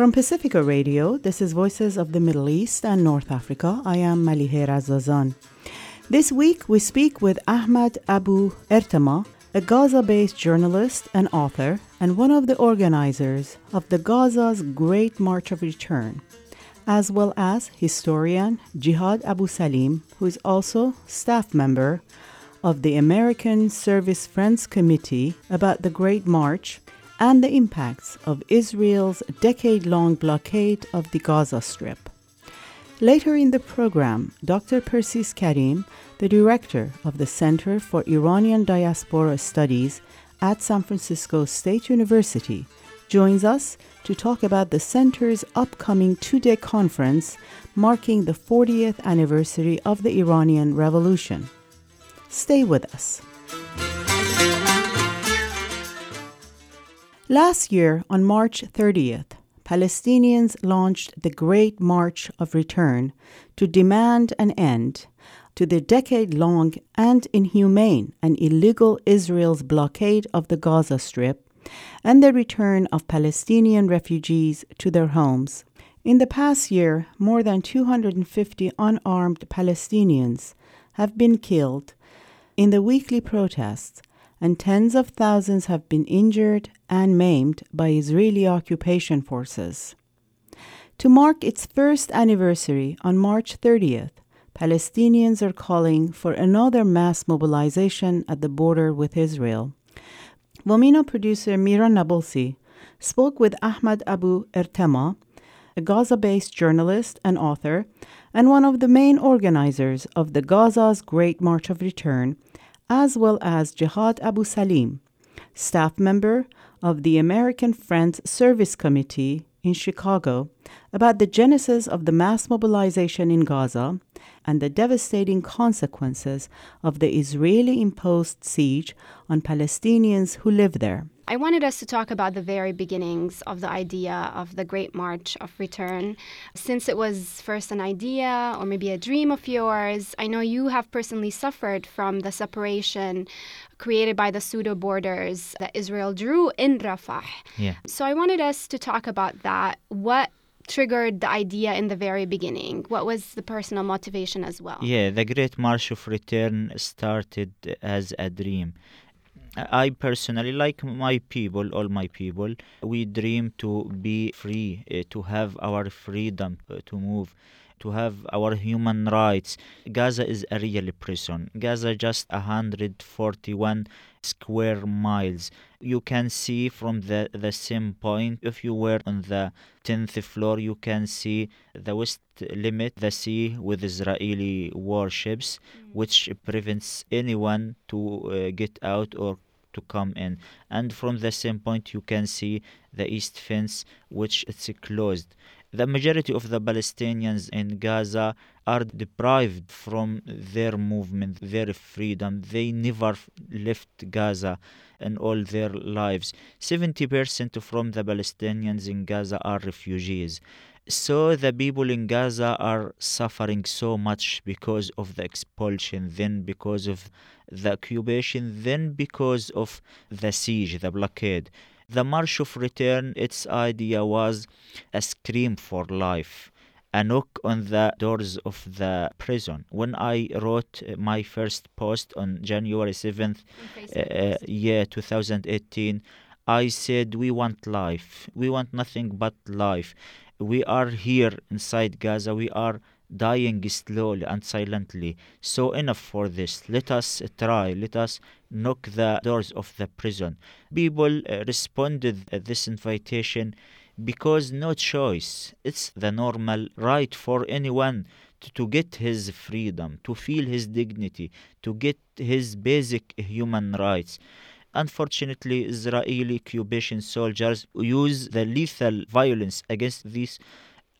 From Pacifica Radio, this is Voices of the Middle East and North Africa. I am Malihe Razazan. This week we speak with Ahmad Abu Ertama, a Gaza based journalist and author, and one of the organizers of the Gaza's Great March of Return, as well as historian Jihad Abu Salim, who is also staff member of the American Service Friends Committee about the Great March and the impacts of Israel's decade long blockade of the Gaza Strip. Later in the program, Dr. Persis Karim, the director of the Center for Iranian Diaspora Studies at San Francisco State University, joins us to talk about the center's upcoming two day conference marking the 40th anniversary of the Iranian Revolution. Stay with us. Last year, on March 30th, Palestinians launched the Great March of Return to demand an end to the decade long and inhumane and illegal Israel's blockade of the Gaza Strip and the return of Palestinian refugees to their homes. In the past year, more than 250 unarmed Palestinians have been killed in the weekly protests and tens of thousands have been injured and maimed by Israeli occupation forces. To mark its first anniversary on March 30th, Palestinians are calling for another mass mobilization at the border with Israel. VOMENA producer Mira Nabulsi spoke with Ahmad Abu Ertema, a Gaza based journalist and author, and one of the main organizers of the Gaza's Great March of Return, as well as Jihad Abu Salim, staff member of the American Friends Service Committee in Chicago, about the genesis of the mass mobilization in Gaza and the devastating consequences of the Israeli imposed siege on Palestinians who live there. I wanted us to talk about the very beginnings of the idea of the Great March of Return. Since it was first an idea or maybe a dream of yours, I know you have personally suffered from the separation created by the pseudo borders that Israel drew in Rafah. Yeah. So I wanted us to talk about that. What triggered the idea in the very beginning? What was the personal motivation as well? Yeah, the Great March of Return started as a dream. I personally, like my people, all my people, we dream to be free, uh, to have our freedom uh, to move, to have our human rights. Gaza is a real prison. Gaza just 141 square miles. You can see from the, the same point, if you were on the 10th floor, you can see the west limit, the sea with Israeli warships, mm. which prevents anyone to uh, get out or to come in and from the same point you can see the east fence which it's closed the majority of the Palestinians in Gaza are deprived from their movement, their freedom. They never left Gaza in all their lives. 70% from the Palestinians in Gaza are refugees. So the people in Gaza are suffering so much because of the expulsion, then because of the occupation, then because of the siege, the blockade. The March of Return, its idea was a scream for life, a knock on the doors of the prison. When I wrote my first post on January 7th, uh, uh, yeah, 2018, I said, We want life. We want nothing but life. We are here inside Gaza. We are dying slowly and silently. So enough for this. Let us try. Let us knock the doors of the prison. People uh, responded uh, this invitation because no choice. It's the normal right for anyone to, to get his freedom, to feel his dignity, to get his basic human rights. Unfortunately, Israeli occupation soldiers use the lethal violence against these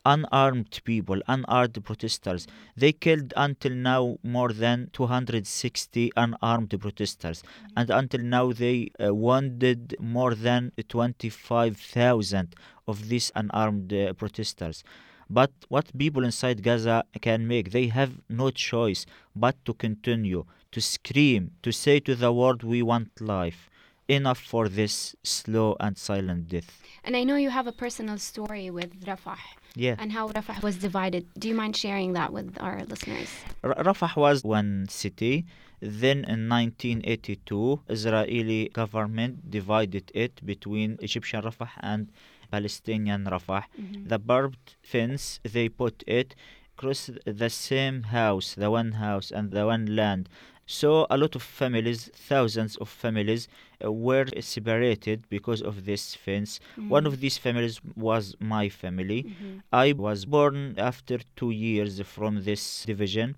unarmed people, unarmed protesters. They killed until now more than 260 unarmed protesters, and until now they uh, wounded more than 25,000 of these unarmed uh, protesters. But what people inside Gaza can make, they have no choice but to continue to scream, to say to the world, we want life enough for this slow and silent death. And I know you have a personal story with Rafah Yeah. and how Rafah was divided. Do you mind sharing that with our listeners? R- Rafah was one city. Then in 1982, Israeli government divided it between Egyptian Rafah and Palestinian Rafah. Mm-hmm. The barbed fence they put it across the same house, the one house and the one land. So a lot of families, thousands of families, uh, were separated because of this fence. One of mm. these families was my family. Mm-hmm. I was born after two years from this division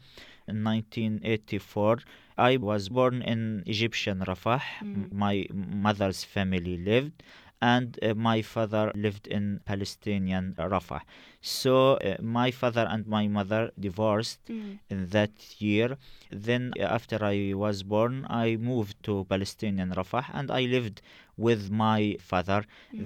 in 1984. I was born in Egyptian Rafah. M- mm. My mother's family lived, and uh, my father lived in Palestinian Rafah. So uh, my father and my mother divorced in that year. Then, uh, after I was born, I moved to Palestinian Rafah and I lived with my father.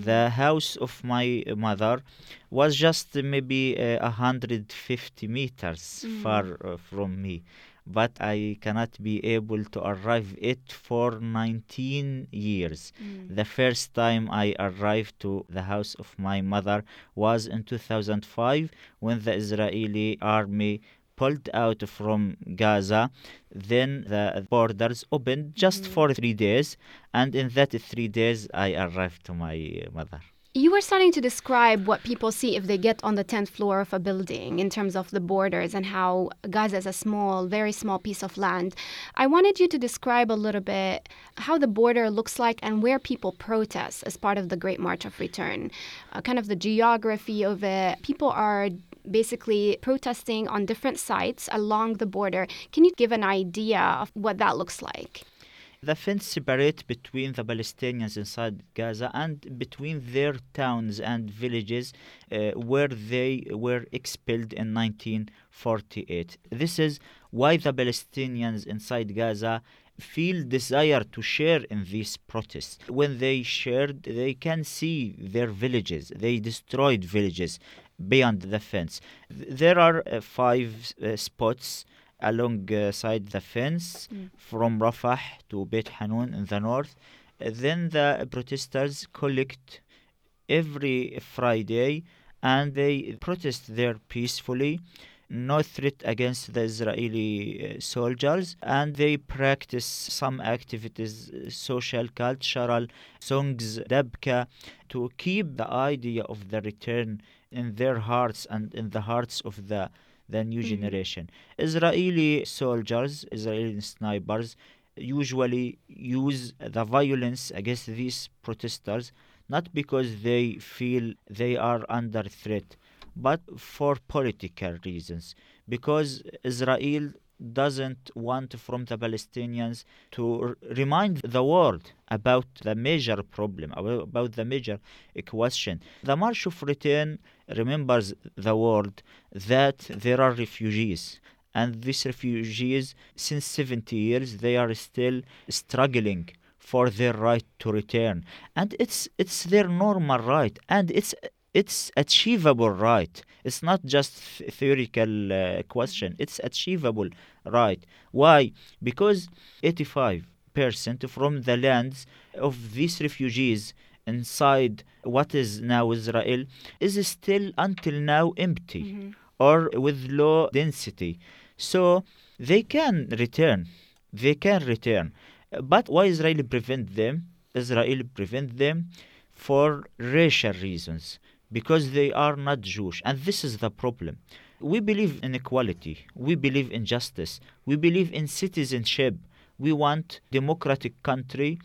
The house of my mother was just maybe uh, 150 meters far uh, from me. But I cannot be able to arrive it for 19 years. Mm. The first time I arrived to the house of my mother was in 2005 when the Israeli army pulled out from Gaza. Then the borders opened just mm. for three days, and in that three days, I arrived to my mother. You were starting to describe what people see if they get on the 10th floor of a building in terms of the borders and how Gaza is a small, very small piece of land. I wanted you to describe a little bit how the border looks like and where people protest as part of the Great March of Return, uh, kind of the geography of it. People are basically protesting on different sites along the border. Can you give an idea of what that looks like? The fence separates between the Palestinians inside Gaza and between their towns and villages uh, where they were expelled in 1948. This is why the Palestinians inside Gaza feel desire to share in these protests. When they shared, they can see their villages. They destroyed villages beyond the fence. There are uh, five uh, spots alongside the fence from Rafah to Beit Hanun in the north. Then the protesters collect every Friday and they protest there peacefully. No threat against the Israeli uh, soldiers, and they practice some activities, uh, social, cultural songs, dabka, to keep the idea of the return in their hearts and in the hearts of the the new mm-hmm. generation. Israeli soldiers, Israeli snipers, usually use the violence against these protesters not because they feel they are under threat, but for political reasons. Because Israel doesn't want from the Palestinians to r- remind the world about the major problem, about the major question. The March of Return remembers the world that there are refugees. And these refugees, since 70 years, they are still struggling for their right to return. And it's, it's their normal right. And it's it's achievable right? It's not just th- theoretical uh, question. It's achievable right? Why? Because 85% from the lands of these refugees inside what is now israel is still until now empty or with low density. So they can return. They can return. But why israel prevent them? Israel prevent them for racial reasons because they are not Jewish. And this is the problem. We believe in equality. We believe in justice. We believe in citizenship. We want democratic country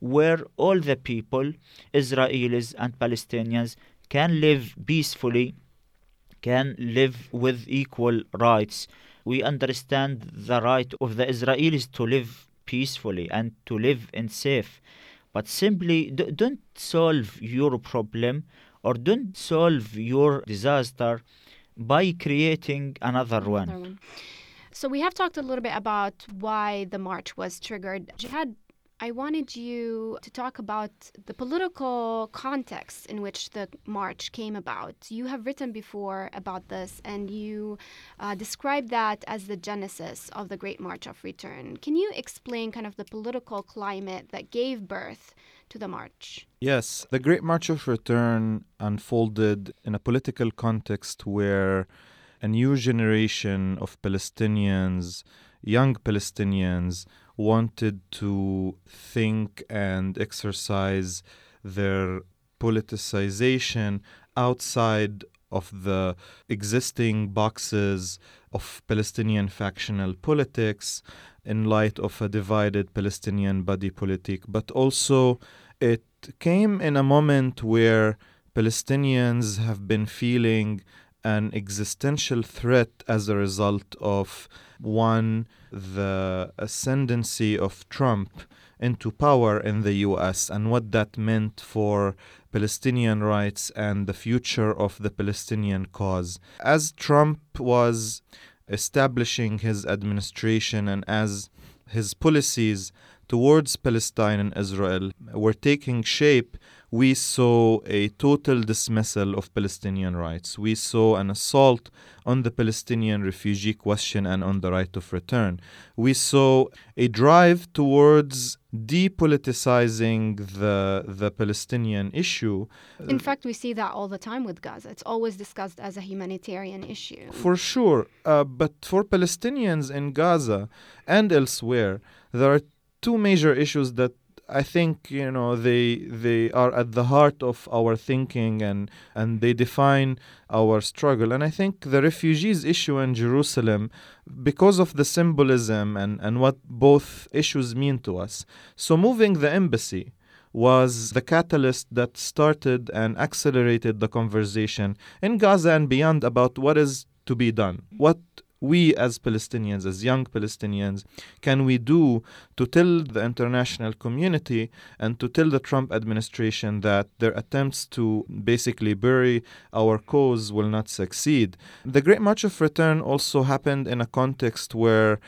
where all the people, Israelis and Palestinians, can live peacefully, can live with equal rights. We understand the right of the Israelis to live peacefully and to live in safe. But simply don't solve your problem or don't solve your disaster by creating another one. Another one. So we have talked a little bit about why the march was triggered. Jihad I wanted you to talk about the political context in which the march came about. You have written before about this and you uh, described that as the genesis of the Great March of Return. Can you explain kind of the political climate that gave birth to the march? Yes, the Great March of Return unfolded in a political context where a new generation of Palestinians, young Palestinians, wanted to think and exercise their politicization outside of the existing boxes of Palestinian factional politics in light of a divided Palestinian body politic, but also it came in a moment where Palestinians have been feeling an existential threat as a result of one, the ascendancy of Trump into power in the US and what that meant for Palestinian rights and the future of the Palestinian cause. As Trump was establishing his administration and as his policies towards Palestine and Israel were taking shape, we saw a total dismissal of Palestinian rights. We saw an assault on the Palestinian refugee question and on the right of return. We saw a drive towards depoliticizing the the Palestinian issue. In fact, we see that all the time with Gaza. It's always discussed as a humanitarian issue. For sure, uh, but for Palestinians in Gaza and elsewhere, there are two major issues that I think you know they they are at the heart of our thinking and and they define our struggle. And I think the refugees issue in Jerusalem because of the symbolism and and what both issues mean to us. So moving the embassy was the catalyst that started and accelerated the conversation in Gaza and beyond about what is to be done. What we as Palestinians, as young Palestinians, can we do to tell the international community and to tell the Trump administration that their attempts to basically bury our cause will not succeed? The Great March of Return also happened in a context where,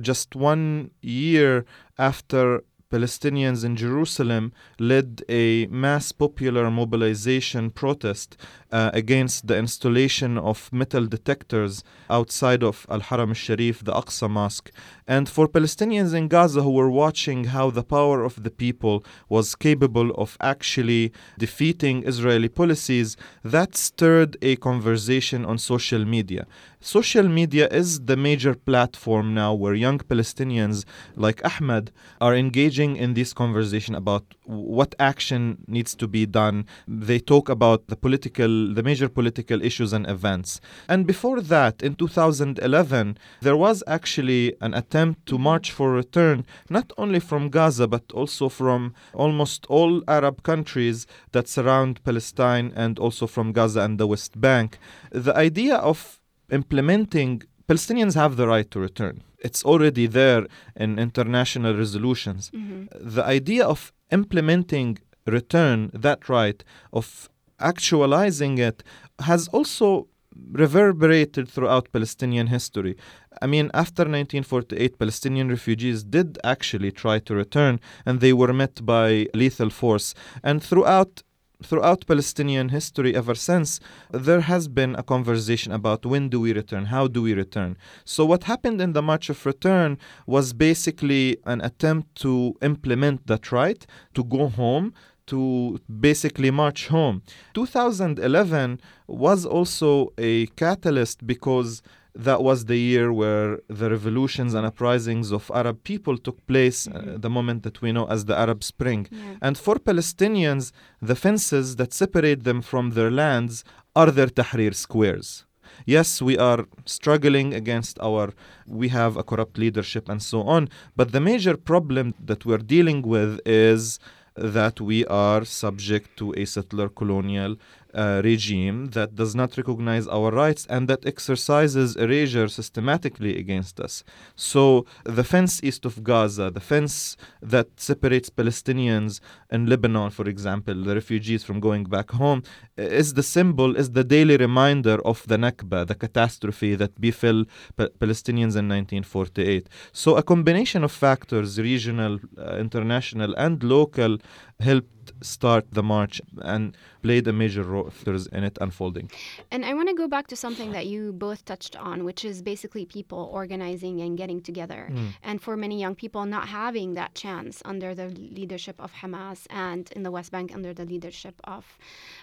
just one year after Palestinians in Jerusalem led a mass popular mobilization protest uh, against the installation of metal detectors outside of Al Haram Sharif, the Aqsa Mosque. And for Palestinians in Gaza who were watching how the power of the people was capable of actually defeating Israeli policies, that stirred a conversation on social media. Social media is the major platform now where young Palestinians like Ahmed are engaging in this conversation about what action needs to be done. They talk about the political, the major political issues and events. And before that, in 2011, there was actually an attempt to march for return, not only from Gaza, but also from almost all Arab countries that surround Palestine and also from Gaza and the West Bank. The idea of implementing Palestinians have the right to return. It's already there in international resolutions. Mm-hmm. The idea of implementing return, that right, of actualizing it, has also reverberated throughout Palestinian history. I mean, after 1948, Palestinian refugees did actually try to return, and they were met by lethal force. And throughout throughout Palestinian history ever since, there has been a conversation about when do we return, how do we return. So, what happened in the March of Return was basically an attempt to implement that right, to go home. To basically march home. 2011 was also a catalyst because that was the year where the revolutions and uprisings of Arab people took place, uh, the moment that we know as the Arab Spring. Yeah. And for Palestinians, the fences that separate them from their lands are their Tahrir squares. Yes, we are struggling against our, we have a corrupt leadership and so on, but the major problem that we're dealing with is that we are subject to a settler colonial uh, regime that does not recognize our rights and that exercises erasure systematically against us. So, the fence east of Gaza, the fence that separates Palestinians in Lebanon, for example, the refugees from going back home, is the symbol, is the daily reminder of the Nakba, the catastrophe that befell P- Palestinians in 1948. So, a combination of factors, regional, uh, international, and local, helped start the march and played a major role There's in it unfolding. And I want to go back to something that you both touched on, which is basically people organizing and getting together. Mm. And for many young people, not having that chance under the leadership of Hamas and in the West Bank under the leadership of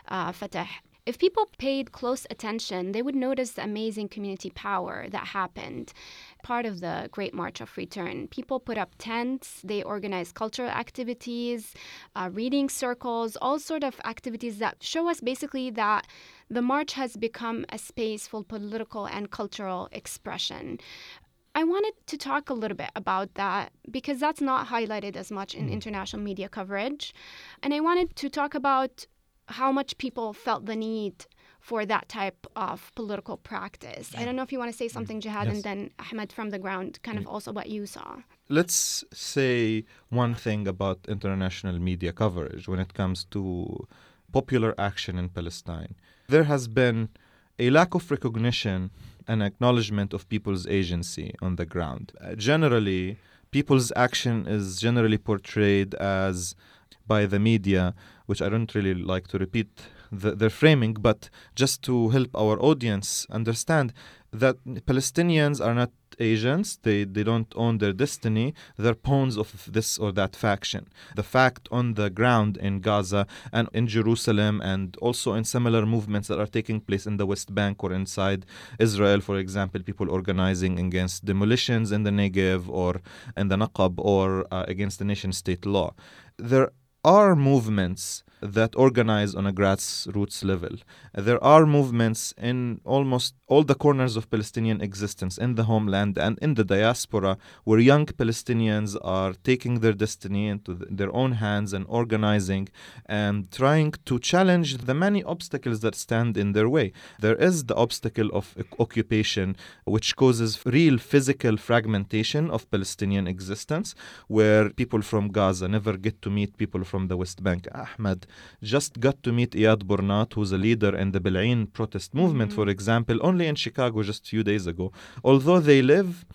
uh, Fatah. If people paid close attention, they would notice the amazing community power that happened. Part of the Great March of Return. People put up tents, they organized cultural activities, uh, reading circles, all sort of activities that show us basically that the march has become a space for political and cultural expression. I wanted to talk a little bit about that because that's not highlighted as much in international media coverage. And I wanted to talk about how much people felt the need for that type of political practice. I don't know if you want to say something, Jihad, Yes. and then Ahmed from the ground, kind of also what you saw. Let's say one thing about international media coverage when it comes to popular action in Palestine. There has been a lack of recognition and acknowledgement of people's agency on the ground. Uh, generally, people's action is generally portrayed as by the media, which I don't really like to repeat the, their framing, but just to help our audience understand that Palestinians are not agents, they, they don't own their destiny, they're pawns of this or that faction. The fact on the ground in Gaza and in Jerusalem, and also in similar movements that are taking place in the West Bank or inside Israel, for example, people organizing against demolitions in the Negev or in the Naqab or uh, against the nation state law. There are movements that organize on a grassroots level. There are movements in almost all the corners of Palestinian existence in the homeland and in the diaspora where young Palestinians are taking their destiny into th- their own hands and organizing and trying to challenge the many obstacles that stand in their way. There is the obstacle of oc- occupation, which causes real physical fragmentation of Palestinian existence, where people from Gaza never get to meet people from the West Bank. Ahmed just got to meet Iyad Burnat, who's a leader in the Bil'in protest movement, mm-hmm. for example, only in Chicago just a few days ago. Although they live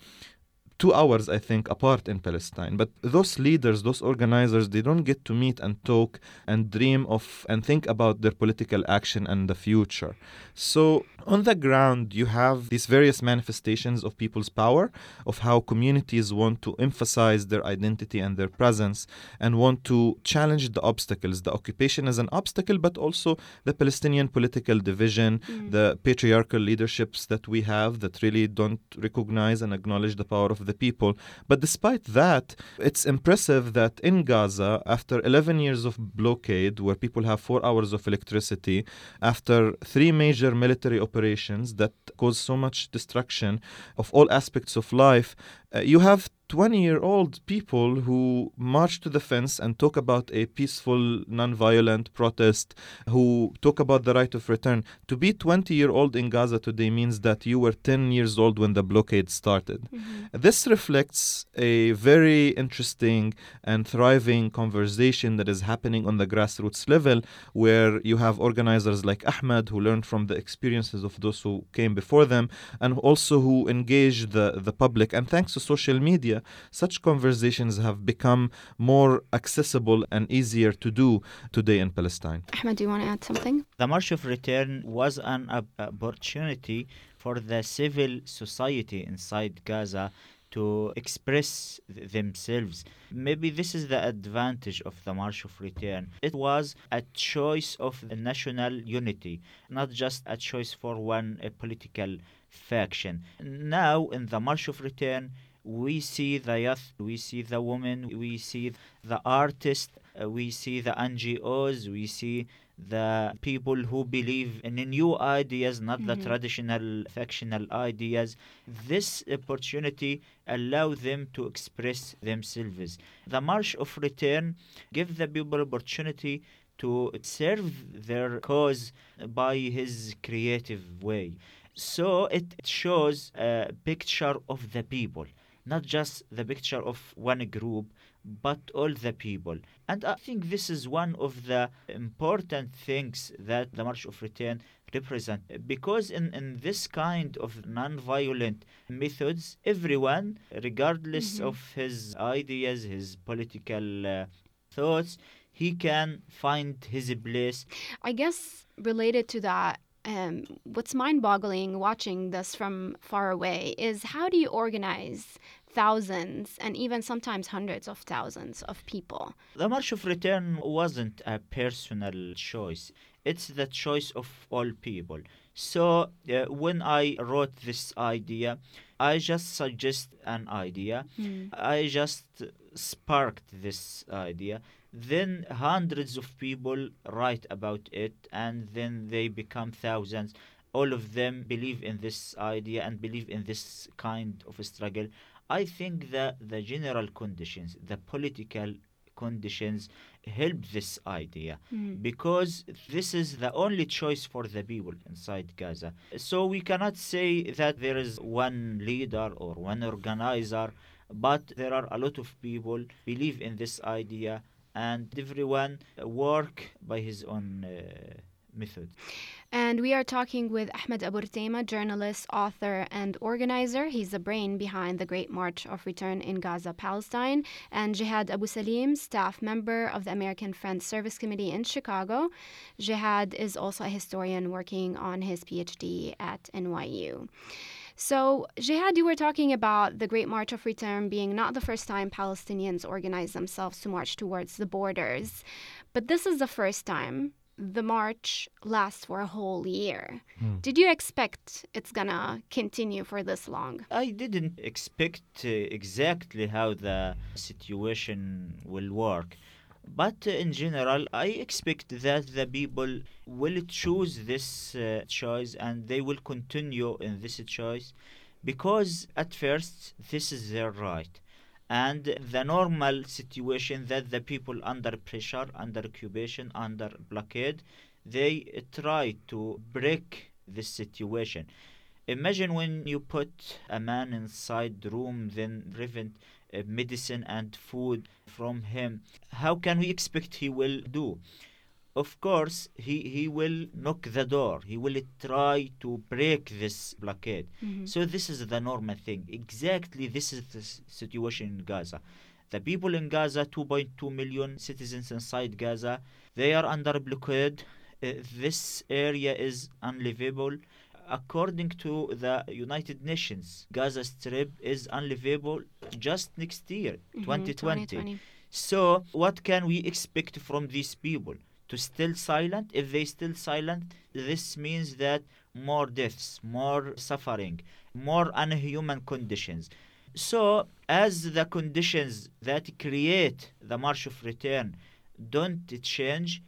two hours, I think, apart in Palestine. But those leaders, those organizers, they don't get to meet and talk and dream of and think about their political action and the future. So, on the ground, you have these various manifestations of people's power, of how communities want to emphasize their identity and their presence and want to challenge the obstacles. The occupation is an obstacle, but also the Palestinian political division, mm. the patriarchal leaderships that we have that really don't recognize and acknowledge the power of the people. But despite that, it's impressive that in Gaza, after 11 years of blockade, where people have four hours of electricity, after three major military operations that cause so much destruction of all aspects of life, uh, you have 20 year old people who march to the fence and talk about a peaceful, non-violent protest, who talk about the right of return. To be 20 year old in Gaza today means that you were 10 years old when the blockade started. Mm-hmm. This reflects a very interesting and thriving conversation that is happening on the grassroots level, where you have organizers like Ahmed who learned from the experiences of those who came before them, and also who engage the, the public. And thanks to social media, such conversations have become more accessible and easier to do today in Palestine. Ahmed, do you want to add something? The March of Return was an op- opportunity for the civil society inside Gaza to express th- themselves. Maybe this is the advantage of the March of Return. It was a choice of national unity, not just a choice for one political faction. Now, in the March of Return, we see the youth, we see the women, we see the artists, uh, we see the NGOs, we see the people who believe in new ideas, not the Mhm. traditional factional ideas. This opportunity allow them to express themselves. The March of Return give the people opportunity to serve their cause by his creative way. So it shows a picture of the people, not just the picture of one group, but all the people. And I think this is one of the important things that the March of Return represent because in, in this kind of non-violent methods everyone regardless Mhm. of his ideas his political uh, thoughts he can find his place I guess related to that, um, what's mind boggling watching this from far away is how do you organize thousands and even sometimes hundreds of thousands of people? The March of Return wasn't a personal choice. It's the choice of all people. So uh, when I wrote this idea, I just suggest an idea. I just sparked this idea. Then hundreds of people write about it, and then they become thousands. All of them believe in this idea and believe in this kind of struggle. I think that the general conditions, the political conditions, help this idea mm-hmm. because this is the only choice for the people inside Gaza. So we cannot say that there is one leader or one organizer, but there are a lot of people believe in this idea and everyone work by his own uh, method. And we are talking with Ahmed Abu Rutema, journalist, author, and organizer. He's the brain behind the Great March of Return in Gaza, Palestine. And Jihad Abu Salim, staff member of the American Friends Service Committee in Chicago. Jihad is also a historian working on his PhD at NYU. So, Jihad, you were talking about the Great March of Return being not the first time Palestinians organized themselves to march towards the borders, but this is the first time the march lasts for a whole year. Did you expect it's gonna continue for this long? I didn't expect uh, exactly how the situation will work. But in general, I expect that the people will choose this uh, choice and they will continue in this choice because at first this is their right. And the normal situation that the people under pressure, under occupation, under blockade, they try to break this situation. Imagine when you put a man inside the room, then prevent medicine and food from him. How can we expect he will do? Of course, he, he will knock the door. He will try to break this blockade. So this is the normal thing. Exactly this is the situation in Gaza. The people in Gaza, 2.2 million citizens inside Gaza, they are under blockade. Uh, this area is unlivable. According to the United Nations, Gaza Strip is unlivable just next year, Mhm, 2020. 2020. So, what can we expect from these people? To still silent? If they still silent, this means that more deaths, more suffering, more unhuman conditions. So, as the conditions that create the March of Return don't change,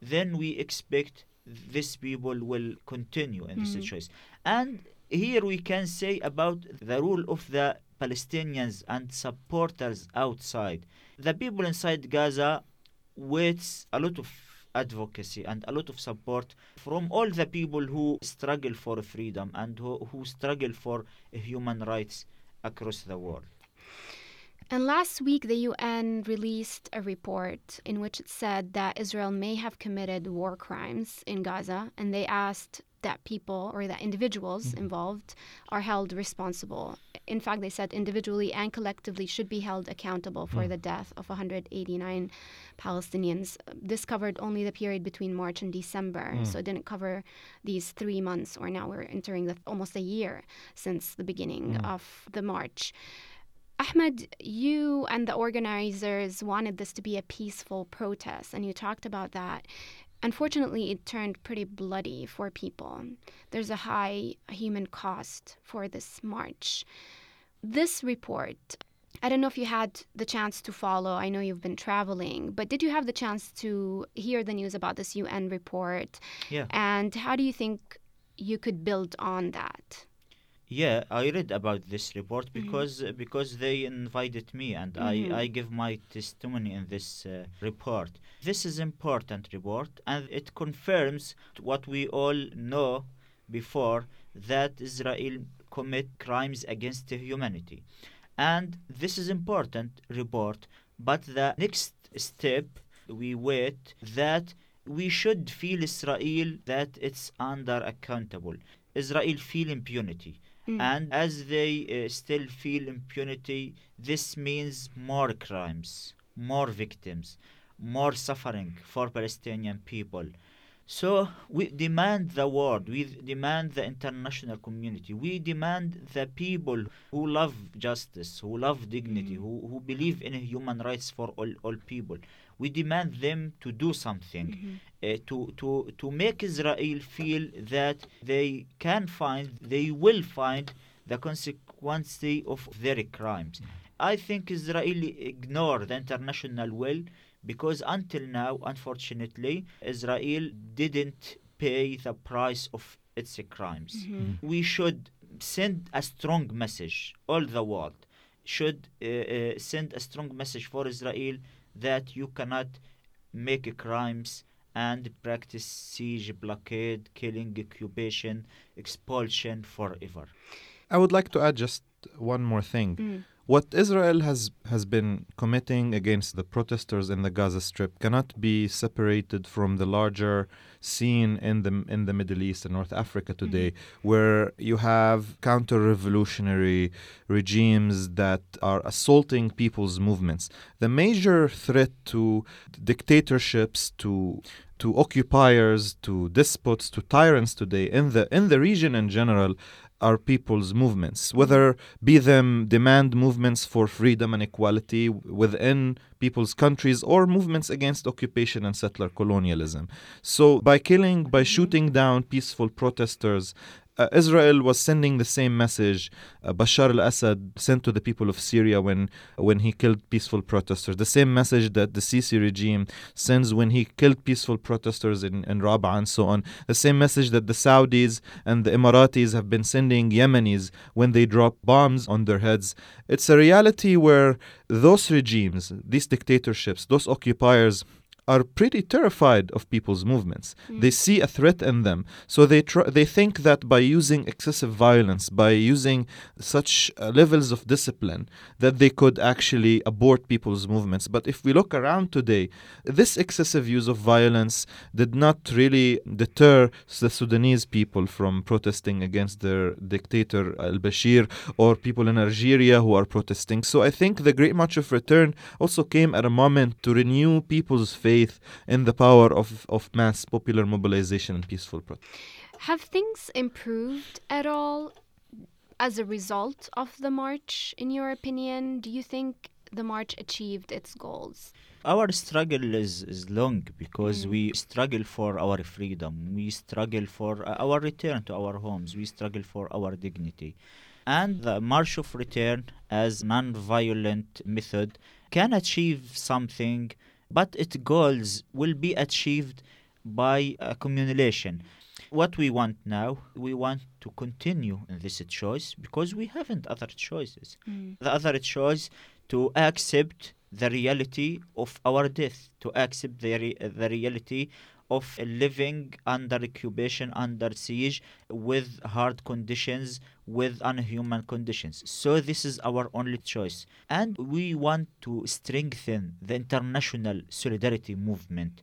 then we expect these people will continue in this Mhm. choice. And here we can say about the rule of the Palestinians and supporters outside. The people inside Gaza waits a lot of advocacy and a lot of support from all the people who struggle for freedom and who, who struggle for human rights across the world. And last week, the UN released a report in which it said that Israel may have committed war crimes in Gaza, and they asked that people or that individuals mm-hmm. involved are held responsible. In fact, they said individually and collectively should be held accountable for mm. the death of 189 Palestinians. Uh, this covered only the period between March and December, mm. so it didn't cover these three months, or now we're entering the, almost a year since the beginning mm. of the march. Ahmed, you and the organizers wanted this to be a peaceful protest, and you talked about that. Unfortunately, it turned pretty bloody for people. There's a high human cost for this march. This report, I don't know if you had the chance to follow. I know you've been traveling, but did you have the chance to hear the news about this UN report? Yeah. And how do you think you could build on that? Yeah, I read about this report Mhm. because because they invited me and Mhm. I, I give my testimony in this uh, report. This is important report and it confirms what we all know before that Israel commit crimes against humanity. And this is important report, but the next step we wait that we should feel Israel that it's under accountable. Israel feel impunity. Mm. And as they uh, still feel impunity, this means more crimes, more victims, more suffering for Palestinian people. So we demand the world, we demand the international community, we demand the people who love justice, who love dignity, Mm. who, who believe in human rights for all, all people. We demand them to do something Mhm. uh, to, to, to make Israel feel that they can find, they will find the consequence of their crimes. I think Israel ignored the international will because until now, unfortunately, Israel didn't pay the price of its crimes. Mhm. We should send a strong message, all the world should uh, uh, send a strong message for Israel that you cannot make crimes and practice siege, blockade, killing, occupation, expulsion forever. I would like to add just one more thing. Mm. What Israel has has been committing against the protesters in the Gaza Strip cannot be separated from the larger scene in the in the Middle East and North Africa today, mm-hmm. where you have counter-revolutionary regimes that are assaulting people's movements. The major threat to dictatorships, to to occupiers, to despots, to tyrants today in the in the region in general are people's movements, whether be them demand movements for freedom and equality within people's countries or movements against occupation and settler colonialism. So, by killing, by shooting down peaceful protesters, uh, Israel was sending the same message uh, Bashar al-Assad sent to the people of Syria when when he killed peaceful protesters. The same message that the Sisi regime sends when he killed peaceful protesters in, in Rabaa and so on. The same message that the Saudis and the Emiratis have been sending Yemenis when they drop bombs on their heads. It's a reality where those regimes, these dictatorships, those occupiers are pretty terrified of people's movements. They see a threat in them, so they tr- they think that by using excessive violence, by using such uh, levels of discipline, that they could actually abort people's movements. But if we look around today, this excessive use of violence did not really deter the Sudanese people from protesting against their dictator Al Bashir or people in Algeria who are protesting. So I think the Great March of Return also came at a moment to renew people's faith in the power of, of mass popular mobilization and peaceful protest. Have things improved at all as a result of the march, in your opinion? Do you think the march achieved its goals? Our struggle is, is long because Mm. we struggle for our freedom. We struggle for uh, our return to our homes. We struggle for our dignity. And the March of Return, as non-violent method, can achieve something, but its goals will be achieved by accumulation. What we want now, we want to continue in this choice because we haven't other choices. Mm. The other choice to accept the reality of our death, to accept the, re- the reality of living under occupation, under siege, with hard conditions, with unhuman conditions. So, this is our only choice. And we want to strengthen the international solidarity movement.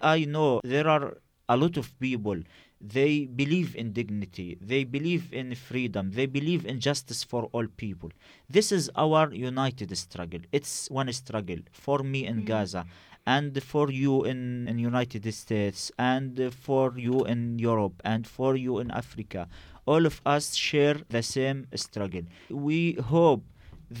I know there are a lot of people they believe in dignity they believe in freedom they believe in justice for all people this is our united struggle it's one struggle for me in mm-hmm. gaza and for you in, in united states and for you in europe and for you in africa all of us share the same struggle. We hope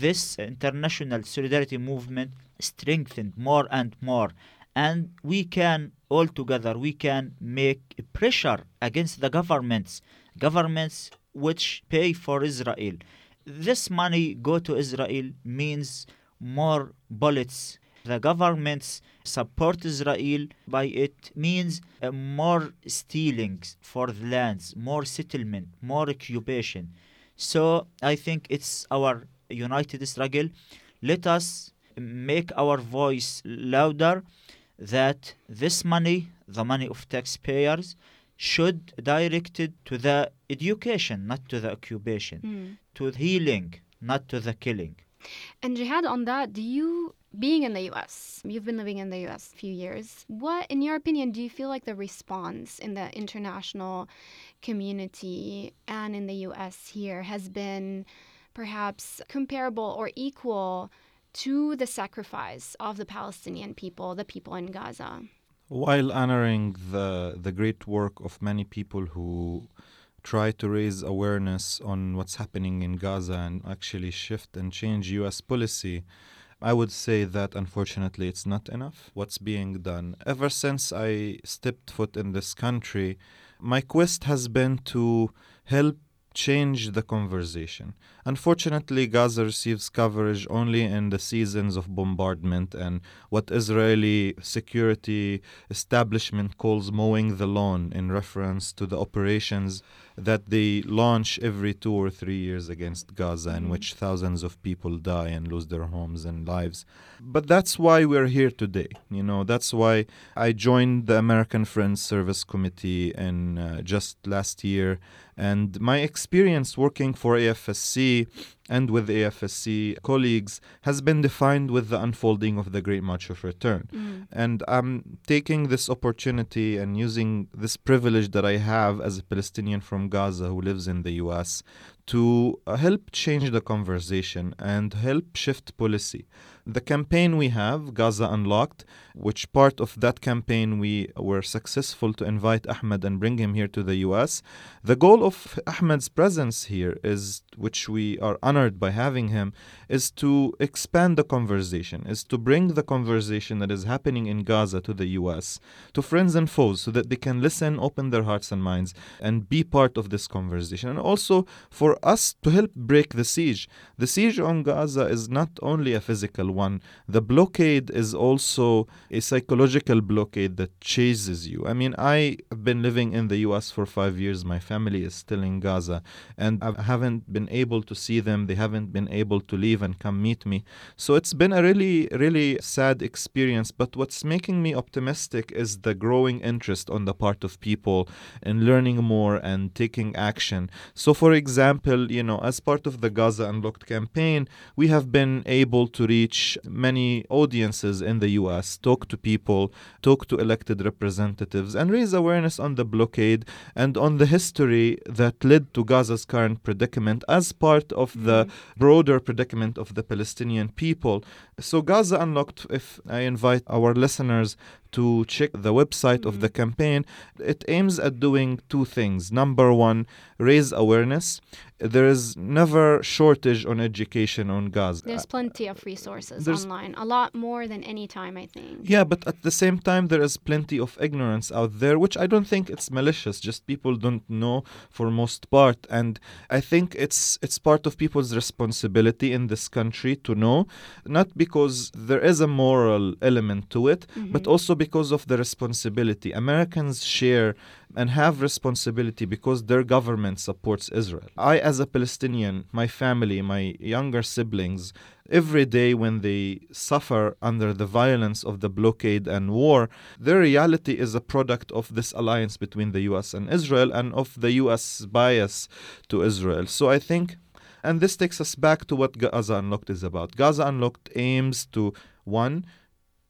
this international solidarity movement strengthened more and more and we can all together we can make pressure against the governments governments which pay for israel. This money go to israel means more bullets the governments support israel by it means uh, more stealings for the lands more settlement more occupation So I think it's our united struggle. Let us make our voice louder that this money, the money of taxpayers, should directed to the education, not to the occupation, Mm. to healing, not to the killing. And Jihad, on that, do you, being in the US, you've been living in the US a few years, what, in your opinion, do you feel like the response in the international community and in the US here has been perhaps comparable or equal to the sacrifice of the Palestinian people, the people in Gaza? While honoring the the great work of many people who try to raise awareness on what's happening in Gaza and actually shift and change US policy, I would say that unfortunately it's not enough what's being done. Ever since I stepped foot in this country, my quest has been to help change the conversation. Unfortunately, Gaza receives coverage only in the seasons of bombardment and what Israeli security establishment calls mowing the lawn in reference to the operations that they launch every two or three years against Gaza, in which thousands of people die and lose their homes and lives. But that's why we're here today. You know, that's why I joined the American Friends Service Committee in uh, just last year. And my experience working for AFSC and with AFSC colleagues has been defined with the unfolding of the Great March of Return. Mm. And I'm taking this opportunity and using this privilege that I have as a Palestinian from Gaza who lives in the US to help change the conversation and help shift policy. The campaign we have, Gaza Unlocked, which part of that campaign we were successful to invite Ahmed and bring him here to the US. The goal of Ahmed's presence here is, which we are honored by having him, is to expand the conversation, is to bring the conversation that is happening in Gaza to the US, to friends and foes, so that they can listen, open their hearts and minds, and be part of this conversation. And also for us to help break the siege. The siege on Gaza is not only a physical one, the blockade is also a psychological blockade that chases you. I mean, I have been living in the US for five years. My family is still in Gaza, and I haven't been able to see them. They haven't been able to leave and come meet me. So it's been a really, really sad experience. But what's making me optimistic is the growing interest on the part of people in learning more and taking action. So, for example, you know, as part of the Gaza Unlocked campaign, we have been able to reach many audiences in the US, talk to people, talk to elected representatives, and raise awareness on the blockade and on the history that led to Gaza's current predicament as part of the mm-hmm. broader predicament of the Palestinian people. So, Gaza Unlocked, if I invite our listeners to check the website of the mm-hmm. campaign, it aims at doing two things. Number one, raise awareness. There is never shortage on education on Gaza. There's plenty of resources There's- online, a lot more than any time, I think. Yeah, but at the same time, there is plenty of ignorance out there, which I don't think it's malicious. Just people don't know for most part, and I think it's it's part of people's responsibility in this country to know, not because there is a moral element to it, but mm-hmm. also because of the responsibility. Americans share and have responsibility because their government supports Israel. I, as a Palestinian, my family, my younger siblings, every day when they suffer under the violence of the blockade and war, their reality is a product of this alliance between the US and Israel and of the US bias to Israel. So I think. And this takes us back to what Gaza Unlocked is about. Gaza Unlocked aims to, one,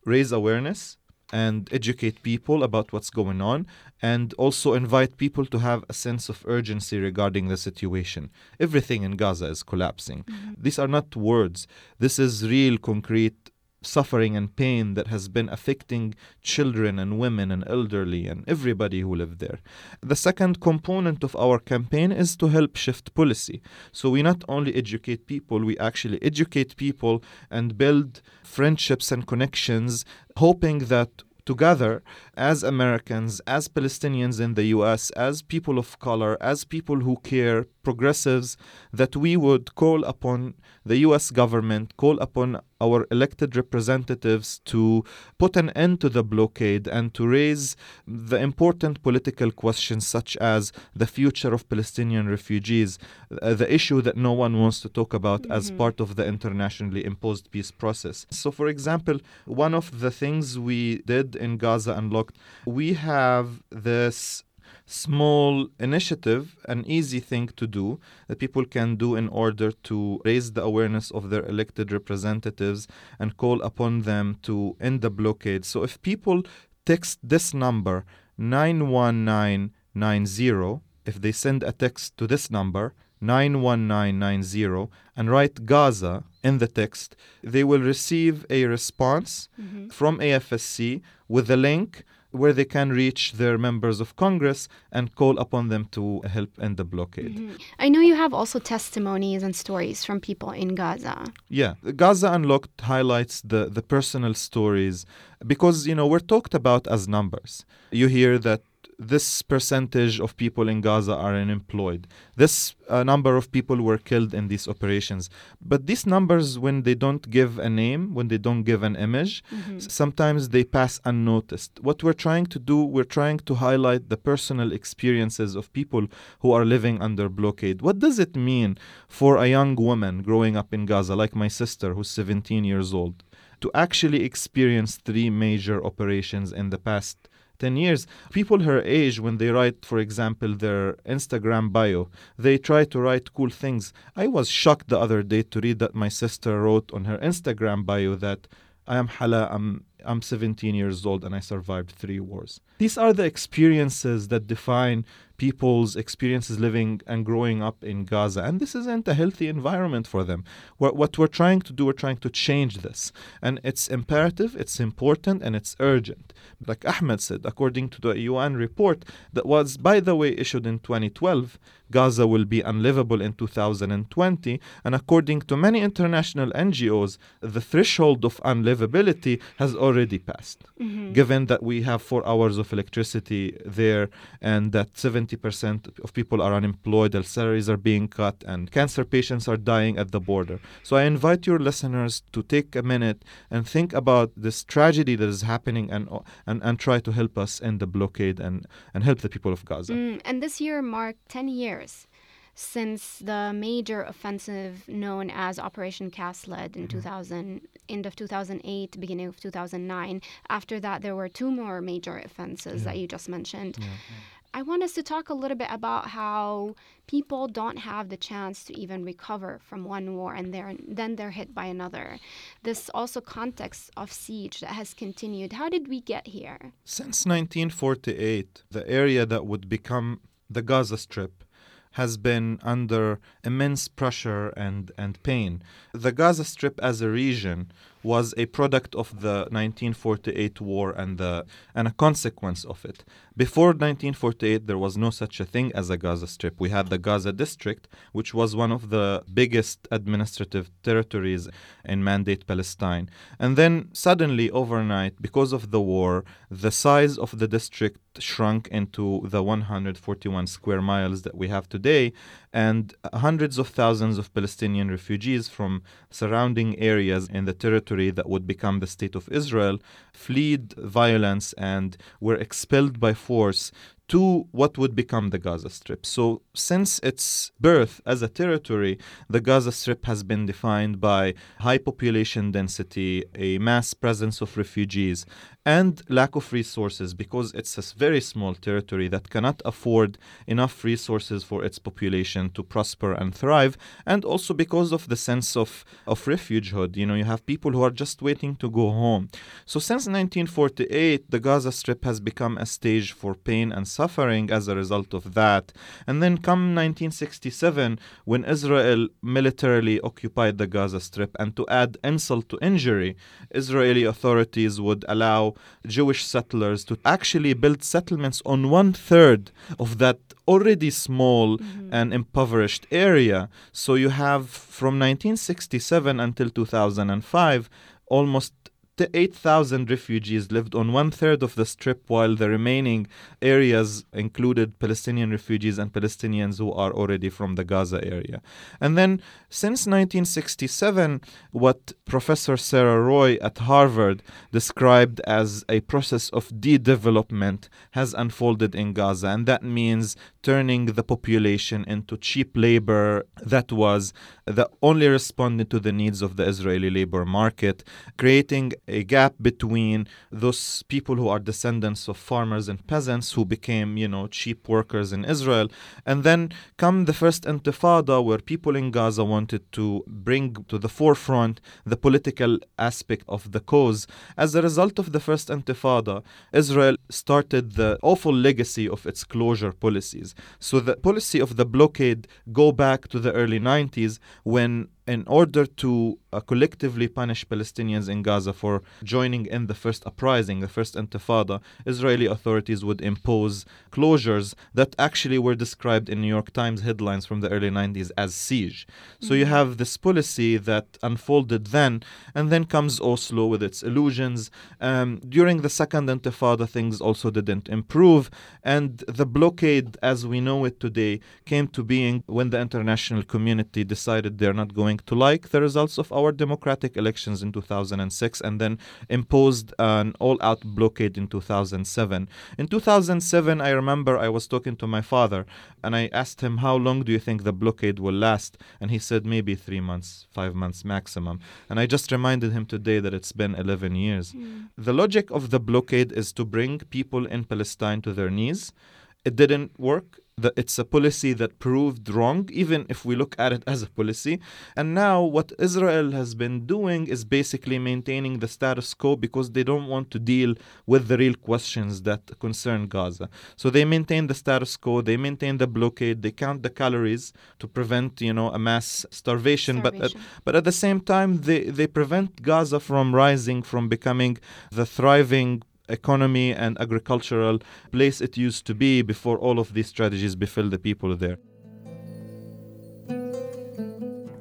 raise awareness and educate people about what's going on and also invite people to have a sense of urgency regarding the situation. Everything in Gaza is collapsing. Mm-hmm. These are not words, this is real, concrete suffering and pain that has been affecting children and women and elderly and everybody who live there. The second component of our campaign is to help shift policy. So we not only educate people, we actually educate people and build friendships and connections, hoping that together as Americans, as Palestinians in the US, as people of color, as people who care progressives that we would call upon the US government, call upon our elected representatives to put an end to the blockade and to raise the important political questions such as the future of Palestinian refugees, uh, the issue that no one wants to talk about mm-hmm. as part of the internationally imposed peace process. So, for example, one of the things we did in Gaza Unlocked, we have this small initiative, an easy thing to do that people can do in order to raise the awareness of their elected representatives and call upon them to end the blockade. So if people text this number 91990, if they send a text to this number 91990 and write Gaza in the text, they will receive a response mm-hmm. from AFSC with a link where they can reach their members of Congress and call upon them to help end the blockade. Mm-hmm. I know you have also testimonies and stories from people in Gaza. Yeah, Gaza Unlocked highlights the, the personal stories because, you know, we're talked about as numbers. You hear that this percentage of people in Gaza are unemployed. This uh, number of people were killed in these operations. But these numbers, when they don't give a name, when they don't give an image, mm-hmm. sometimes they pass unnoticed. What we're trying to do, we're trying to highlight the personal experiences of people who are living under blockade. What does it mean for a young woman growing up in Gaza, like my sister, who's 17 years old? to actually experience three major operations in the past 10 years. People her age, when they write, for example, their Instagram bio, they try to write cool things. I was shocked the other day to read that my sister wrote on her Instagram bio that I am Hala, I'm, I'm 17 years old and I survived three wars. These are the experiences that define people's experiences living and growing up in Gaza. And this isn't a healthy environment for them. What, what we're trying to do, we're trying to change this. And it's imperative, it's important, and it's urgent. Like Ahmed said, according to the UN report that was, by the way, issued in 2012, Gaza will be unlivable in 2020. And according to many international NGOs, the threshold of unlivability has already passed, mm-hmm. given that we have four hours of electricity there and that 70% of people are unemployed, their salaries are being cut, and cancer patients are dying at the border. So I invite your listeners to take a minute and think about this tragedy that is happening and, and, and try to help us end the blockade and, and help the people of Gaza. Mm, and this year marked 10 years years since the major offensive known as Operation Cast Lead in mm-hmm. 2000, end of 2008, beginning of 2009. After that, there were two more major offenses yeah. that you just mentioned. Yeah. I want us to talk a little bit about how people don't have the chance to even recover from one war and they're, then they're hit by another. This also context of siege that has continued. How did we get here? Since 1948, the area that would become the Gaza Strip has been under immense pressure and, and pain. The Gaza Strip as a region was a product of the 1948 war and the and a consequence of it. Before 1948, there was no such a thing as a Gaza Strip. We had the Gaza District, which was one of the biggest administrative territories in Mandate Palestine. And then suddenly, overnight, because of the war, the size of the district shrunk into the 141 square miles that we have today, and hundreds of thousands of Palestinian refugees from surrounding areas in the territory that would become the state of Israel fled violence and were expelled by force to what would become the Gaza Strip. So, since its birth as a territory, the Gaza Strip has been defined by high population density, a mass presence of refugees, and lack of resources because it's a very small territory that cannot afford enough resources for its population to prosper and thrive, and also because of the sense of, of refugehood. You know, you have people who are just waiting to go home. So, since 1948, the Gaza Strip has become a stage for pain and suffering as a result of that. And then come 1967, when Israel militarily occupied the Gaza Strip, and to add insult to injury, Israeli authorities would allow Jewish settlers to actually build settlements on one third of that already small mm-hmm. and impoverished area. So you have from 1967 until 2005 almost 8,000 refugees lived on one third of the strip, while the remaining areas included Palestinian refugees and Palestinians who are already from the Gaza area. And then since 1967, what Professor Sara Roy at Harvard described as a process of de development has unfolded in Gaza. And that means turning the population into cheap labor that was that only responded to the needs of the Israeli labor market, creating a gap between those people who are descendants of farmers and peasants who became, you know, cheap workers in Israel. And then come the first intifada where people in Gaza wanted to bring to the forefront the political aspect of the cause. As a result of the first intifada, Israel started the awful legacy of its closure policies. So the policy of the blockade go back to the early 90s when in order to uh, collectively punish Palestinians in Gaza for joining in the first uprising, the first intifada, Israeli authorities would impose closures that actually were described in New York Times headlines from the early 90s as siege. So you have this policy that unfolded then, and then comes Oslo with its illusions. Um, during the second intifada, things also didn't improve, and the blockade, as we know it today, came to being when the international community decided they're not going to like the results of our democratic elections in 2006 and then imposed an all out blockade in 2007. In 2007, I remember I was talking to my father and I asked him, How long do you think the blockade will last? And he said, Maybe three months, five months maximum. And I just reminded him today that it's been 11 years. Mm. The logic of the blockade is to bring people in Palestine to their knees. It didn't work that it's a policy that proved wrong, even if we look at it as a policy. And now, what Israel has been doing is basically maintaining the status quo because they don't want to deal with the real questions that concern Gaza. So they maintain the status quo, they maintain the blockade, they count the calories to prevent, you know, a mass starvation. Uh, starvation. But at, but at the same time, they, they prevent Gaza from rising, from becoming the thriving economy and agricultural place it used to be before all of these strategies befell the people there.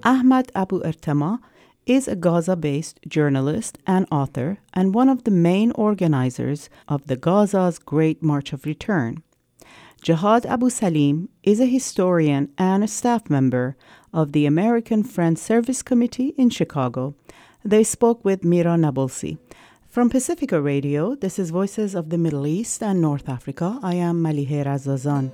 Ahmad Abu Artema is a Gaza based journalist and author and one of the main organizers of the Gaza's Great March of Return. Jihad Abu Salim is a historian and a staff member of the American Friends Service Committee in Chicago. They spoke with Mira Nabulsi. From Pacifica Radio, this is Voices of the Middle East and North Africa. I am Malihe Razazan.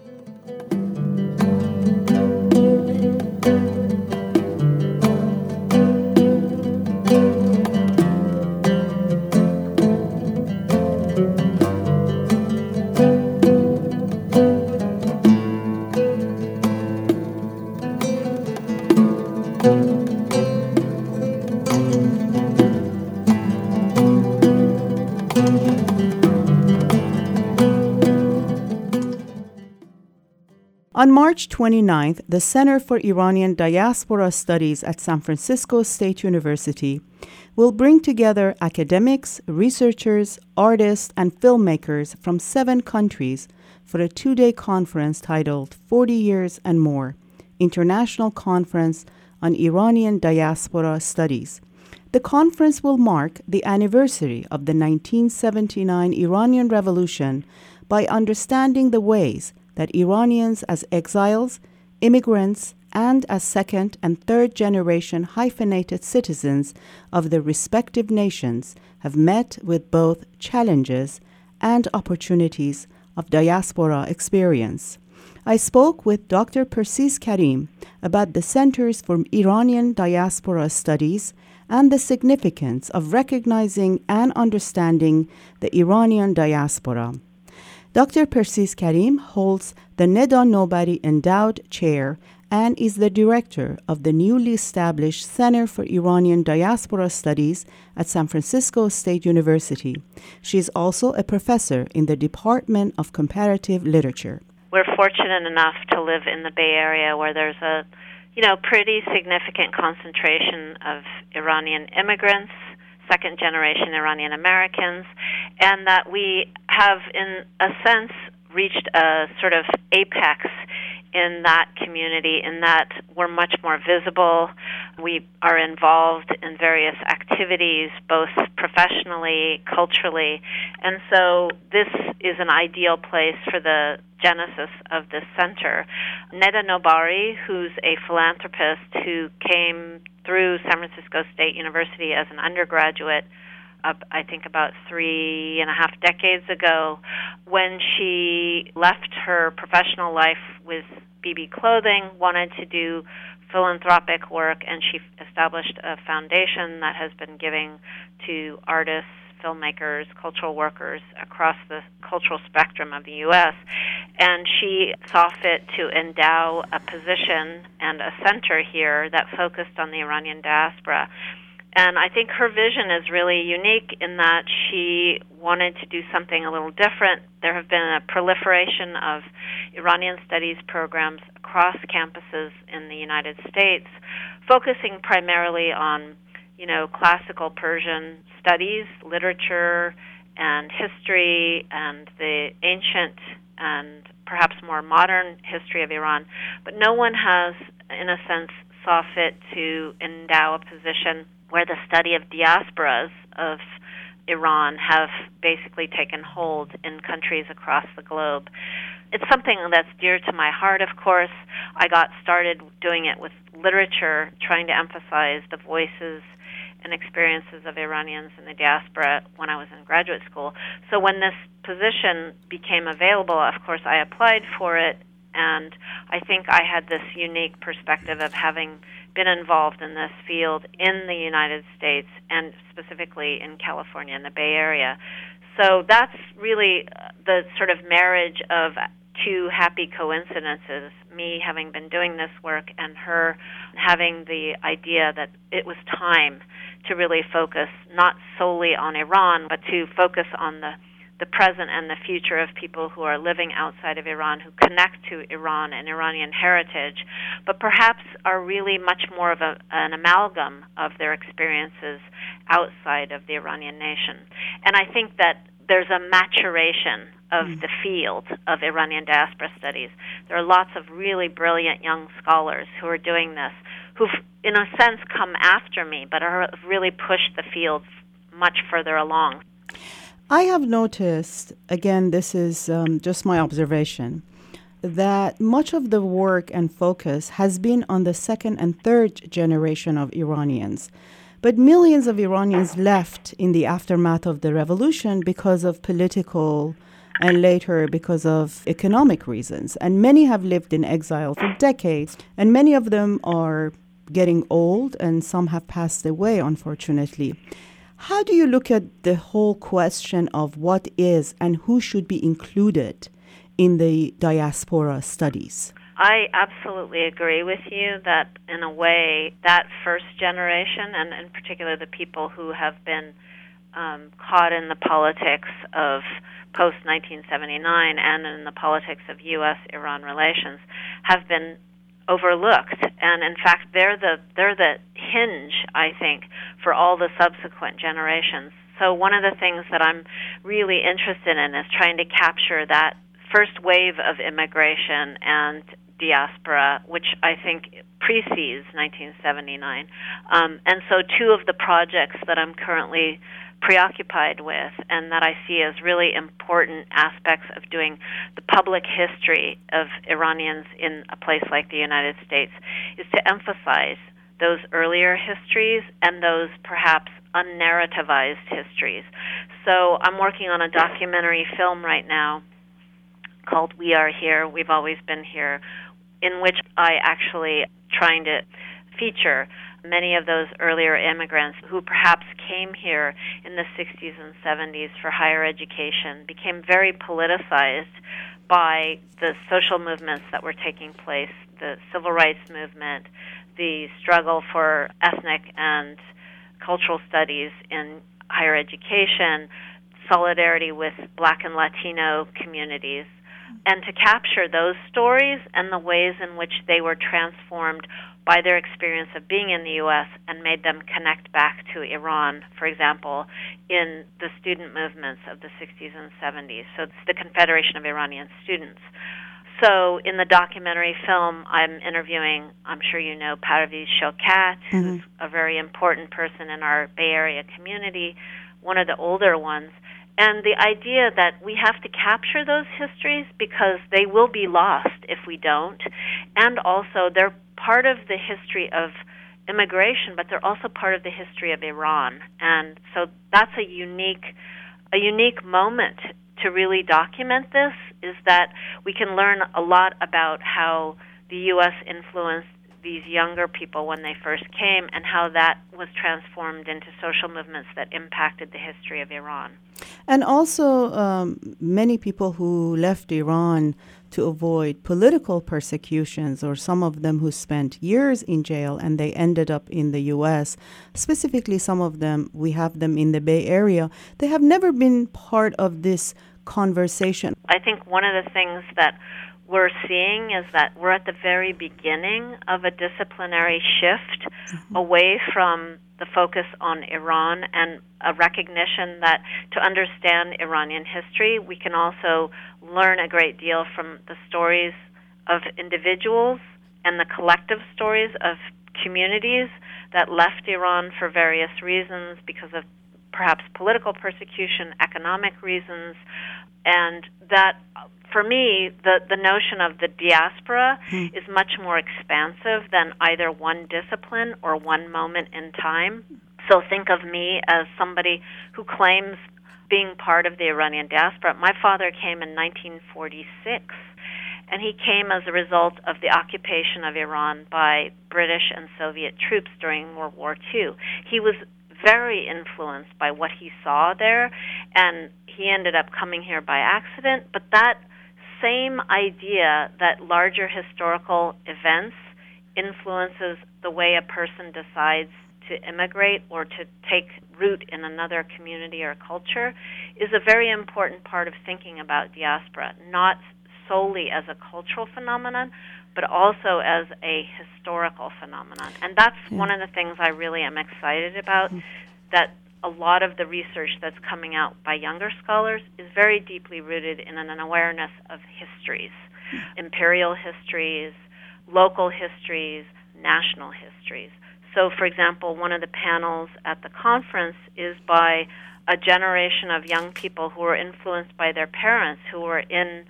On March 29th, the Center for Iranian Diaspora Studies at San Francisco State University will bring together academics, researchers, artists, and filmmakers from seven countries for a two day conference titled 40 Years and More International Conference on Iranian Diaspora Studies. The conference will mark the anniversary of the 1979 Iranian Revolution by understanding the ways that Iranians as exiles, immigrants, and as second and third generation hyphenated citizens of their respective nations have met with both challenges and opportunities of diaspora experience. I spoke with Dr. Persis Karim about the Centers for Iranian Diaspora Studies and the significance of recognizing and understanding the Iranian diaspora. Dr. Persis Karim holds the Neda Nobari Endowed Chair and is the director of the newly established Center for Iranian Diaspora Studies at San Francisco State University. She is also a professor in the Department of Comparative Literature. We're fortunate enough to live in the Bay Area where there's a you know pretty significant concentration of Iranian immigrants second generation Iranian Americans, and that we have, in a sense, reached a sort of apex in that community, in that we're much more visible. We are involved in various activities, both professionally, culturally, and so this is an ideal place for the genesis of this center. Neda Nobari, who's a philanthropist who came through San Francisco State University as an undergraduate, I think about three and a half decades ago, when she left her professional life with bebe Clothing, wanted to do philanthropic work, and she established a foundation that has been giving to artists, filmmakers, cultural workers across the cultural spectrum of the U.S. And she saw fit to endow a position and a center here that focused on the Iranian diaspora. And I think her vision is really unique in that she wanted to do something a little different. There have been a proliferation of Iranian studies programs across campuses in the United States, focusing primarily on, you know, classical Persian studies, literature, and history, and the ancient and perhaps more modern history of Iran. But no one has, in a sense, saw fit to endow a position where the study of diasporas of Iran have basically taken hold in countries across the globe. It's something that's dear to my heart, of course. I got started doing it with literature, trying to emphasize the voices and experiences of Iranians in the diaspora when I was in graduate school. So when this position became available, of course, I applied for it, and I think I had this unique perspective of having been involved in this field in the United States and specifically in California in the Bay Area. So that's really uh, the sort of marriage of two happy coincidences me having been doing this work and her having the idea that it was time to really focus not solely on Iran, but to focus on the the present and the future of people who are living outside of Iran, who connect to Iran and Iranian heritage, but perhaps are really much more of a, an amalgam of their experiences outside of the Iranian nation. And I think that there's a maturation of mm. the field of Iranian diaspora studies. There are lots of really brilliant young scholars who are doing this, who've, in a sense, come after me, but are really pushed the field much further along. I have noticed, again, this is um, just my observation, that much of the work and focus has been on the second and third generation of Iranians. But millions of Iranians left in the aftermath of the revolution because of political and later because of economic reasons. And many have lived in exile for decades, and many of them are getting old, and some have passed away, unfortunately. How do you look at the whole question of what is and who should be included in the diaspora studies? I absolutely agree with you that, in a way, that first generation, and in particular the people who have been um, caught in the politics of post 1979 and in the politics of U.S. Iran relations, have been overlooked and in fact they're the they're the hinge I think for all the subsequent generations. So one of the things that I'm really interested in is trying to capture that first wave of immigration and diaspora, which I think precedes 1979. Um, and so two of the projects that I'm currently preoccupied with and that I see as really important aspects of doing the public history of Iranians in a place like the United States is to emphasize those earlier histories and those perhaps unnarrativized histories. So I'm working on a documentary film right now called We Are Here, We've Always Been Here, in which I actually trying to feature many of those earlier immigrants who perhaps came here in the 60s and 70s for higher education became very politicized by the social movements that were taking place the civil rights movement, the struggle for ethnic and cultural studies in higher education, solidarity with black and Latino communities and to capture those stories and the ways in which they were transformed by their experience of being in the U.S. and made them connect back to Iran, for example, in the student movements of the 60s and 70s. So it's the Confederation of Iranian Students. So in the documentary film, I'm interviewing, I'm sure you know, Parviz Shokat, mm-hmm. who's a very important person in our Bay Area community, one of the older ones. And the idea that we have to capture those histories because they will be lost if we don't. And also, they're part of the history of immigration, but they're also part of the history of Iran. And so that's a unique a unique moment to really document this is that we can learn a lot about how the U.S. influenced these younger people when they first came and how that was transformed into social movements that impacted the history of Iran. And also, um, many people who left Iran to avoid political persecutions, or some of them who spent years in jail and they ended up in the U.S., specifically, some of them, we have them in the Bay Area, they have never been part of this conversation. I think one of the things that we're seeing is that we're at the very beginning of a disciplinary shift mm-hmm. away from the focus on Iran and a recognition that to understand Iranian history, we can also learn a great deal from the stories of individuals and the collective stories of communities that left Iran for various reasons because of perhaps political persecution, economic reasons, and that for me the the notion of the diaspora hmm. is much more expansive than either one discipline or one moment in time. So think of me as somebody who claims being part of the Iranian diaspora. My father came in 1946 and he came as a result of the occupation of Iran by British and Soviet troops during World War II. He was very influenced by what he saw there, and he ended up coming here by accident. But that same idea that larger historical events influences the way a person decides to immigrate or to take root in another community or culture is a very important part of thinking about diaspora, not solely as a cultural phenomenon, but also as a historical phenomenon. And that's one of the things I really am excited about mm-hmm. that a lot of the research that's coming out by younger scholars is very deeply rooted in an awareness of histories, mm-hmm. imperial histories, local histories, national histories. So, for example, one of the panels at the conference is by a generation of young people who were influenced by their parents who were in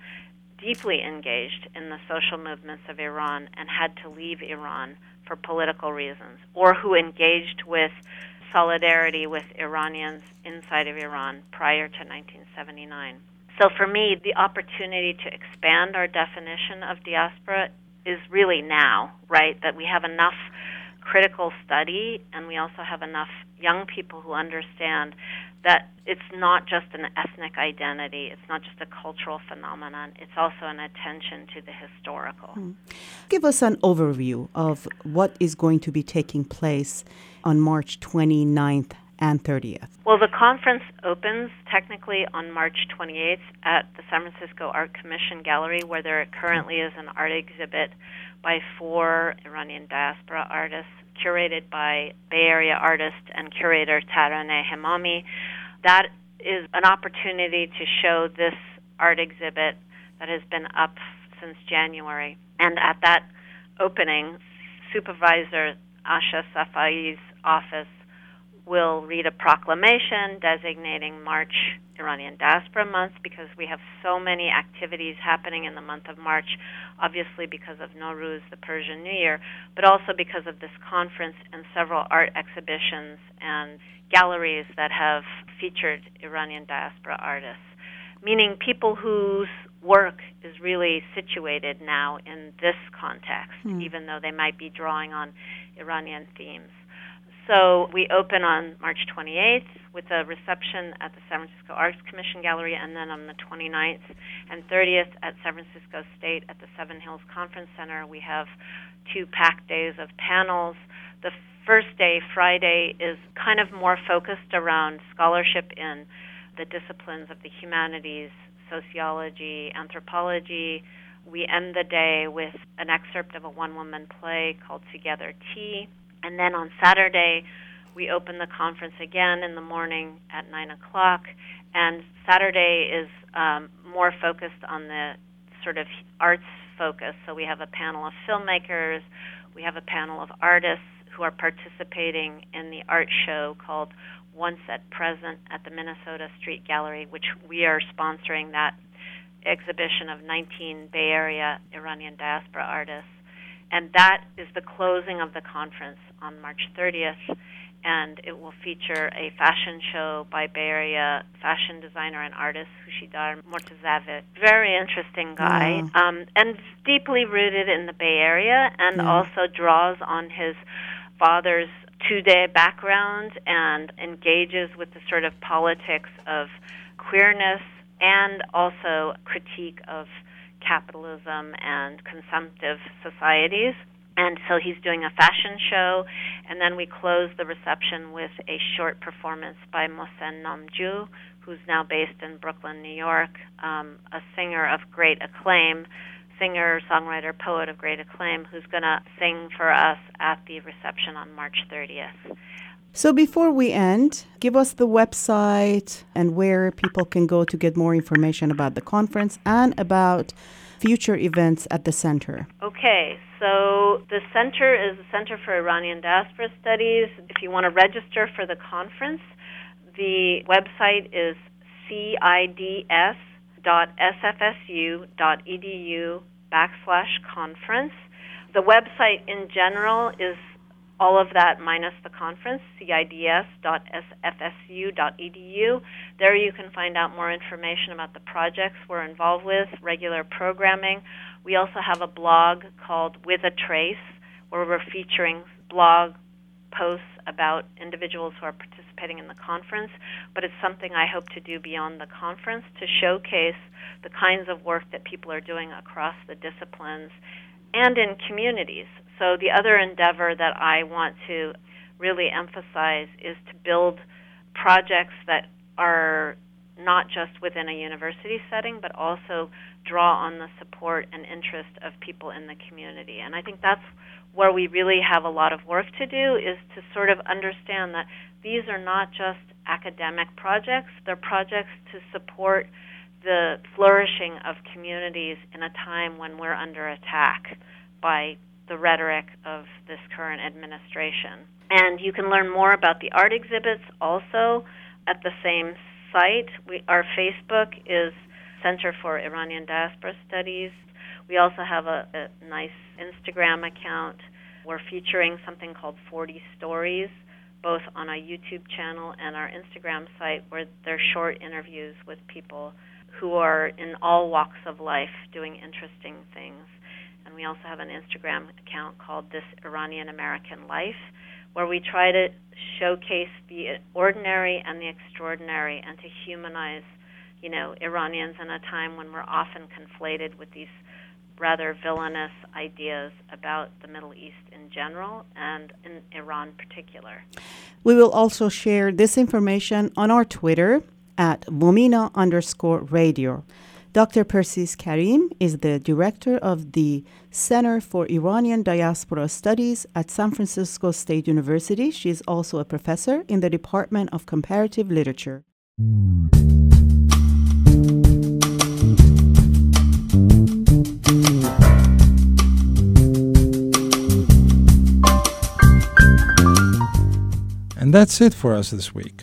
deeply engaged in the social movements of Iran and had to leave Iran for political reasons, or who engaged with solidarity with Iranians inside of Iran prior to 1979. So for me, the opportunity to expand our definition of diaspora is really now, right? That we have enough critical study and we also have enough young people who understand that it's not just an ethnic identity, it's not just a cultural phenomenon, it's also an attention to the historical. Mm. Give us an overview of what is going to be taking place on March 29th and 30th. Well, the conference opens technically on March 28th at the San Francisco Art Commission Gallery, where there currently is an art exhibit by four Iranian diaspora artists curated by Bay Area artist and curator Taraneh Hemami. That is an opportunity to show this art exhibit that has been up since January. And at that opening, Supervisor Ahsha Safai's office will read a proclamation designating March Iranian Diaspora Month because we have so many activities happening in the month of March, obviously because of Nowruz, the Persian New Year, but also because of this conference and several art exhibitions and galleries that have featured Iranian diaspora artists, meaning people whose work is really situated now in this context, mm. even though they might be drawing on Iranian themes. So we open on March 28th with a reception at the San Francisco Arts Commission Gallery, and then on the 29th and 30th at San Francisco State at the Seven Hills Conference Center, we have two packed days of panels. The first day, Friday, is kind of more focused around scholarship in the disciplines of the humanities, sociology, anthropology. We end the day with an excerpt of a one woman play called Together Tea and then on Saturday, we open the conference again in the morning at 9 o'clock. And Saturday is um, more focused on the sort of arts focus. So we have a panel of filmmakers, we have a panel of artists who are participating in the art show called Once at Present at the Minnesota Street Gallery, which we are sponsoring that exhibition of 19 Bay Area Iranian diaspora artists. And that is the closing of the conference on March 30th and it will feature a fashion show by Bay Area fashion designer and artist Hushidar Mortazavi. Very interesting guy, Wow. um, and deeply rooted in the Bay Area, and Yeah. also draws on his father's Tudeh background and engages with the sort of politics of queerness and also critique of capitalism and consumptive societies. And so he's doing a fashion show, and then we close the reception with a short performance by Mohsen Namjoo, who's now based in Brooklyn, New York, um, a singer of great acclaim, singer, songwriter, poet of great acclaim, who's going to sing for us at the reception on March 30th. So before we end, give us the website and where people can go to get more information about the conference and about future events at the center. Okay, so the center is the Center for Iranian Diaspora Studies. If you want to register for the conference, the website is cids.sfsu.edu backslash conference. The website in general is all of that minus the conference, cids.sfsu.edu. There you can find out more information about the projects we're involved with, regular programming. We also have a blog called With a Trace, where we're featuring blog posts about individuals who are participating in the conference, but it's something I hope to do beyond the conference to showcase the kinds of work that people are doing across the disciplines and in communities. So, the other endeavor that I want to really emphasize is to build projects that are not just within a university setting, but also draw on the support and interest of people in the community. And I think that's where we really have a lot of work to do is to sort of understand that these are not just academic projects, they're projects to support the flourishing of communities in a time when we're under attack by the rhetoric of this current administration. And you can learn more about the art exhibits also at the same site. We, our Facebook is Center for Iranian Diaspora Studies. We also have a, a nice Instagram account. We're featuring something called 40 Stories, both on our YouTube channel and our Instagram site, where they're short interviews with people who are in all walks of life doing interesting things. And we also have an Instagram account called This Iranian American Life, where we try to showcase the ordinary and the extraordinary and to humanize, you know, Iranians in a time when we're often conflated with these rather villainous ideas about the Middle East in general and in Iran particular. We will also share this information on our Twitter at VOMENA underscore radio. Dr. Persis Karim is the director of the Center for Iranian Diaspora Studies at San Francisco State University. She is also a professor in the Department of Comparative Literature. And that's it for us this week.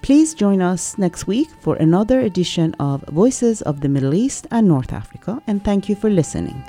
Please join us next week for another edition of Voices of the Middle East and North Africa, and thank you for listening.